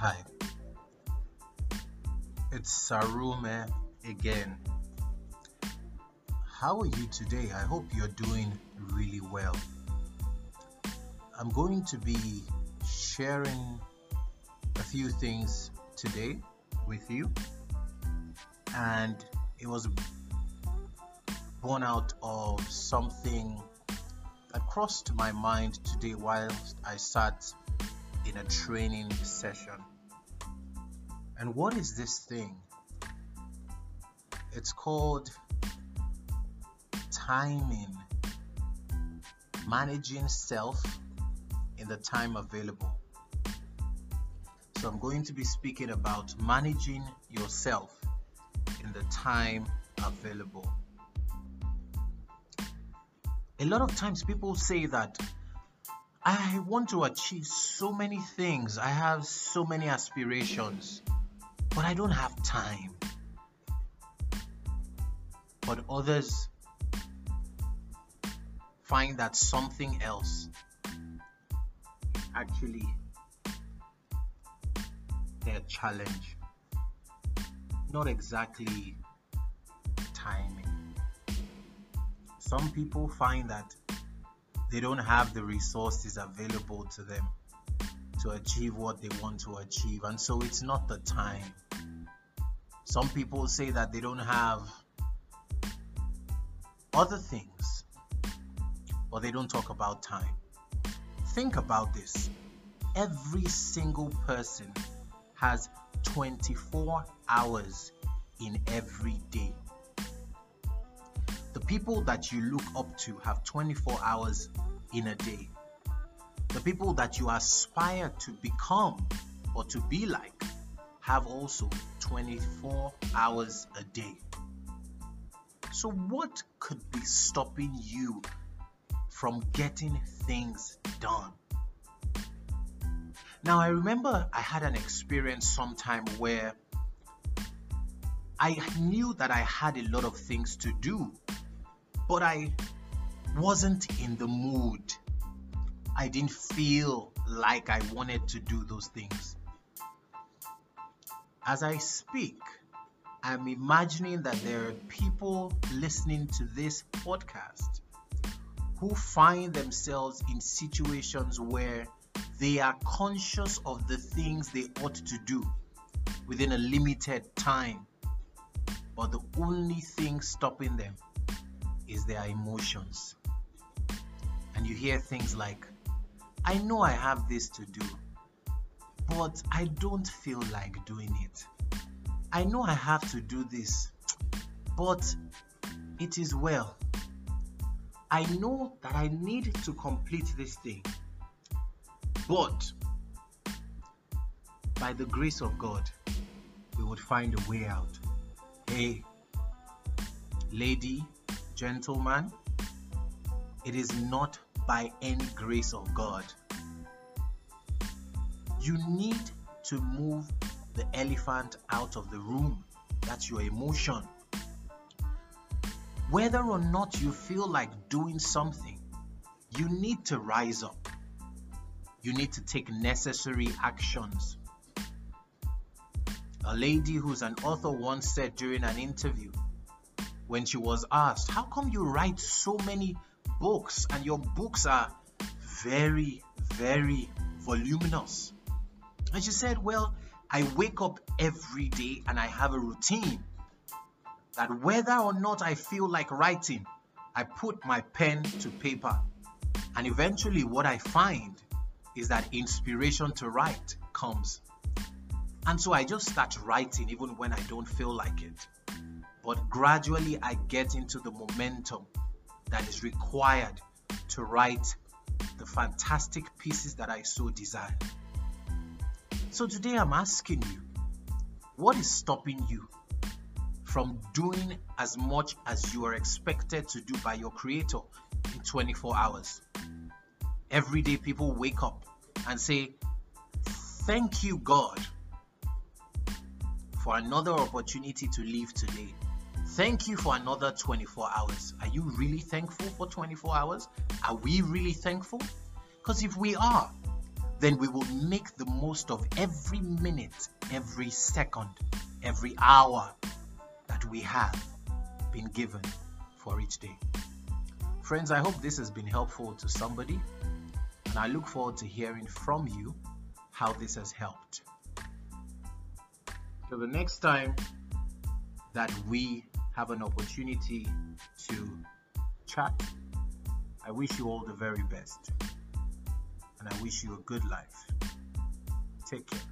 Hi, it's Sarume again. How are you today? I hope you're doing really well. I'm going to be sharing a few things today with you, and it was born out of something that crossed my mind today whilst I sat in a training session. And what is this thing? It's called timing, managing self in the time available. So, I'm going to be speaking about managing yourself in the time available. A lot of times people say that I want to achieve so many things. I have so many aspirations, but I don't have time. But others find that something else actually their challenge. Not exactly timing. Some people find that they don't have the resources available to them to achieve what they want to achieve, and so it's not the time. Some people say that they don't have other things, but they don't talk about time. Think about this every single person has 24 hours in every day. The people that you look up to have 24 hours in a day. The people that you aspire to become or to be like have also 24 hours a day. So, what could be stopping you from getting things done? Now, I remember I had an experience sometime where I knew that I had a lot of things to do, but I wasn't in the mood. I didn't feel like I wanted to do those things. As I speak, I'm imagining that there are people listening to this podcast who find themselves in situations where they are conscious of the things they ought to do within a limited time, but the only thing stopping them is their emotions. And you hear things like, I know I have this to do, but I don't feel like doing it. I know I have to do this, but it is well. I know that I need to complete this thing, but by the grace of God, we would find a way out. Hey, lady, gentleman, it is not by any grace of God. You need to move the elephant out of the room. That's your emotion. Whether or not you feel like doing something, you need to rise up. You need to take necessary actions. A lady who's an author once said during an interview when she was asked, How come you write so many books and your books are very, very voluminous? And she said, Well, I wake up every day and I have a routine that whether or not I feel like writing, I put my pen to paper. And eventually, what I find is that inspiration to write comes. And so I just start writing even when I don't feel like it. But gradually, I get into the momentum that is required to write the fantastic pieces that I so desire. So today I'm asking you, what is stopping you from doing as much as you are expected to do by your creator in 24 hours? Every day people wake up and say, Thank you, God, for another opportunity to live today. Thank you for another 24 hours. Are you really thankful for 24 hours? Are we really thankful? Because if we are, then we will make the most of every minute, every second, every hour that we have been given for each day. Friends, I hope this has been helpful to somebody, and I look forward to hearing from you how this has helped. Till the next time that we have an opportunity to chat, I wish you all the very best. And I wish you a good life. Take care.